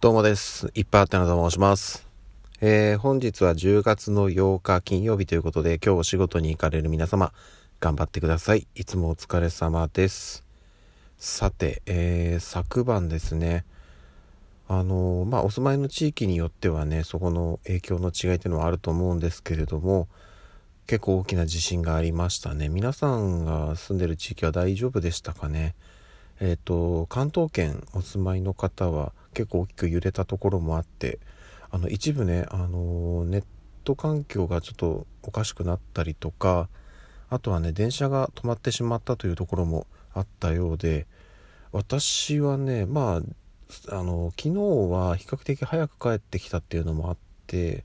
どうもです。いっぱいあってなと申します。えー、本日は10月の8日金曜日ということで、今日お仕事に行かれる皆様、頑張ってください。いつもお疲れ様です。さて、えー、昨晩ですね、あのー、まあ、お住まいの地域によってはね、そこの影響の違いっていうのはあると思うんですけれども、結構大きな地震がありましたね。皆さんが住んでる地域は大丈夫でしたかね？えっ、ー、と、関東圏お住まいの方は結構大きく揺れたところもあって、あの、一部ね、あの、ネット環境がちょっとおかしくなったりとか、あとはね、電車が止まってしまったというところもあったようで、私はね、まあ、あの、昨日は比較的早く帰ってきたっていうのもあって、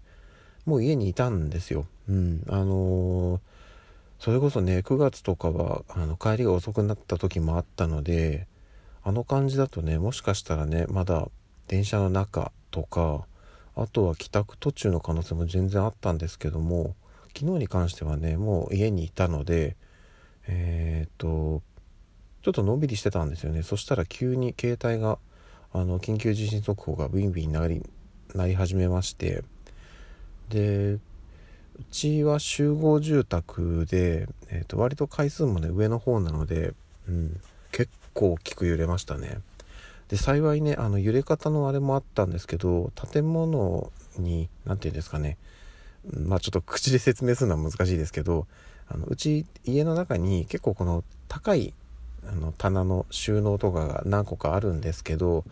もう家にいたんですよ。うん。あのーそれこそね9月とかはあの帰りが遅くなった時もあったのであの感じだとねもしかしたらねまだ電車の中とかあとは帰宅途中の可能性も全然あったんですけども昨日に関してはねもう家にいたのでえー、っとちょっとのんびりしてたんですよね。そしたら急に携帯があの緊急地震速報がビンビンなりなり始めまして。でうちは集合住宅で、えー、と割と回数もね上の方なので、うん、結構大きく揺れましたね。で幸いねあの揺れ方のあれもあったんですけど建物に何て言うんですかねまあちょっと口で説明するのは難しいですけどあのうち家の中に結構この高いあの棚の収納とかが何個かあるんですけど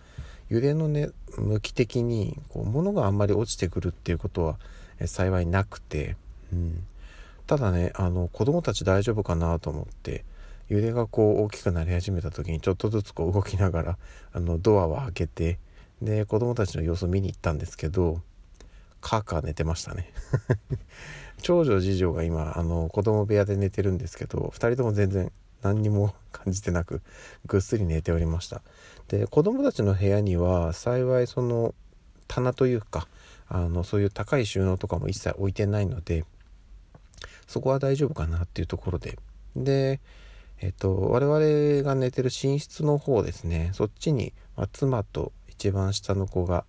揺れのね向き的にこう物があんまり落ちてくるっていうことは幸いなくて、うん、ただねあの子供たち大丈夫かなと思って揺れがこう大きくなり始めた時にちょっとずつこう動きながら あのドアを開けてで子供たちの様子を見に行ったんですけどカーカー寝てましたね。長女次女が今あの子供部屋で寝てるんですけど2人とも全然何にも感じてなくぐっすり寝ておりました。で子供たちの部屋には幸いその棚というかあのそういう高い収納とかも一切置いてないのでそこは大丈夫かなっていうところで。でえっと我々が寝てる寝室の方ですねそっちに、まあ、妻と一番下の子が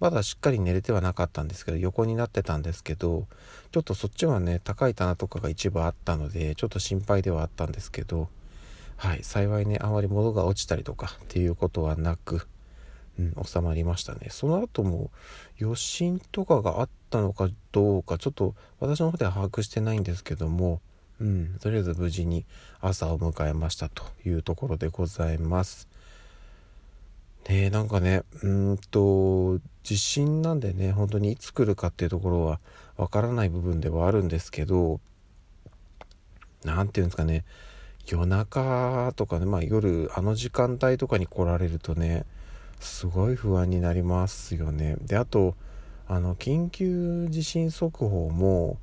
まだしっかり寝れてはなかったんですけど横になってたんですけどちょっとそっちはね高い棚とかが一部あったのでちょっと心配ではあったんですけどはい幸いねあまり物が落ちたりとかっていうことはなくうん、収まりましたね。その後も余震とかがあったのかどうかちょっと私の方では把握してないんですけども、うん、とりあえず無事に朝を迎えましたというところでございます。ねなんかねうんと地震なんでね本当にいつ来るかっていうところはわからない部分ではあるんですけど何て言うんですかね夜中とかねまあ夜あの時間帯とかに来られるとねすごい不安になりますよね。であとあの緊急地震速報も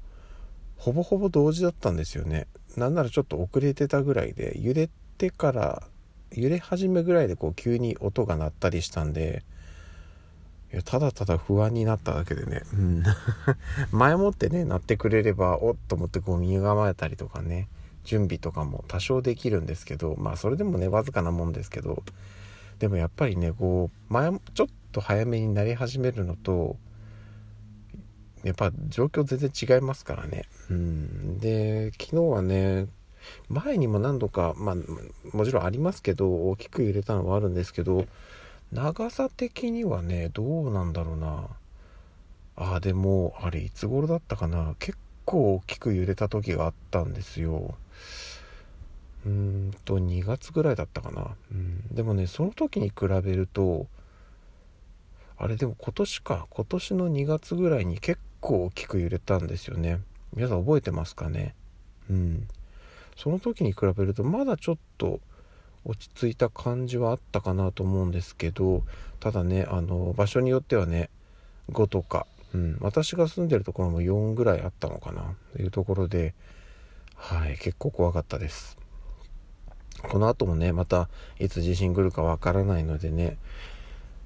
ほぼほぼ同時だったんですよね。なんならちょっと遅れてたぐらいで揺れてから揺れ始めぐらいでこう急に音が鳴ったりしたんでいやただただ不安になっただけでね、うん、前もってね鳴ってくれればおっと思ってこう身構えたりとかね準備とかも多少できるんですけどまあそれでもねわずかなもんですけどでもやっぱりねこう前ちょっと早めになり始めるのとやっぱ状況全然違いますからね。うん、で昨日はね前にも何度か、まあ、もちろんありますけど大きく揺れたのはあるんですけど長さ的にはねどうなんだろうな。ああでもあれいつ頃だったかな。結構大きく揺れた時があったんですよ。うーんと2月ぐらいだったかな、うん、でもねその時に比べるとあれでも今年か。今年の2月ぐらいに結構大きく揺れたんですよね。皆さん覚えてますかね？うん。その時に比べるとまだちょっと落ち着いた感じはあったかなと思うんですけどただねあの場所によってはね5とか、うん、私が住んでるところも4ぐらいあったのかな？というところではい結構怖かったです。この後もね、またいつ地震来るかわからないのでね、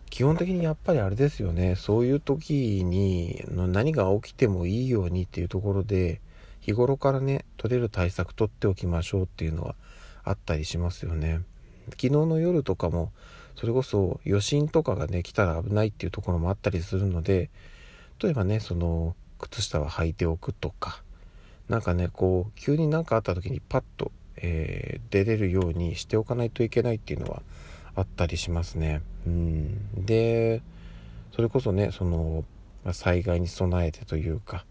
基本的にやっぱりあれですよね、そういう時に何が起きてもいいようにっていうところで、日頃からね、取れる対策取っておきましょうっていうのはあったりしますよね。昨日の夜とかもそれこそ余震とかがね来たら危ないっていうところもあったりするので例えばねその靴下は履いておくとか何かねこう急に何かあった時にパッと、えー、出れるようにしておかないといけないっていうのはあったりしますね。うん。でそれこそねその災害に備えてというか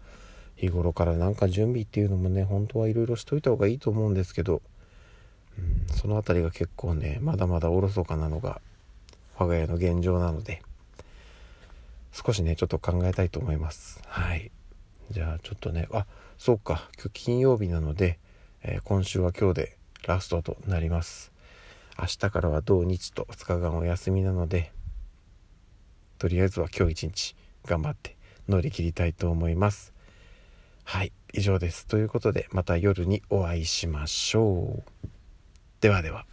日頃からなんか準備っていうのもね本当はいろいろしといた方がいいと思うんですけど、うん、その辺りが結構ねまだまだおろそかなのが我が家の現状なので少しねちょっと考えたいと思います。はい。じゃあちょっとねあそうか。今日金曜日なので、えー、今週は今日でラストとなります。明日からは土日と2日間お休みなのでとりあえずは今日一日頑張って乗り切りたいと思います。はい以上です。ということでまた夜にお会いしましょう。ではでは。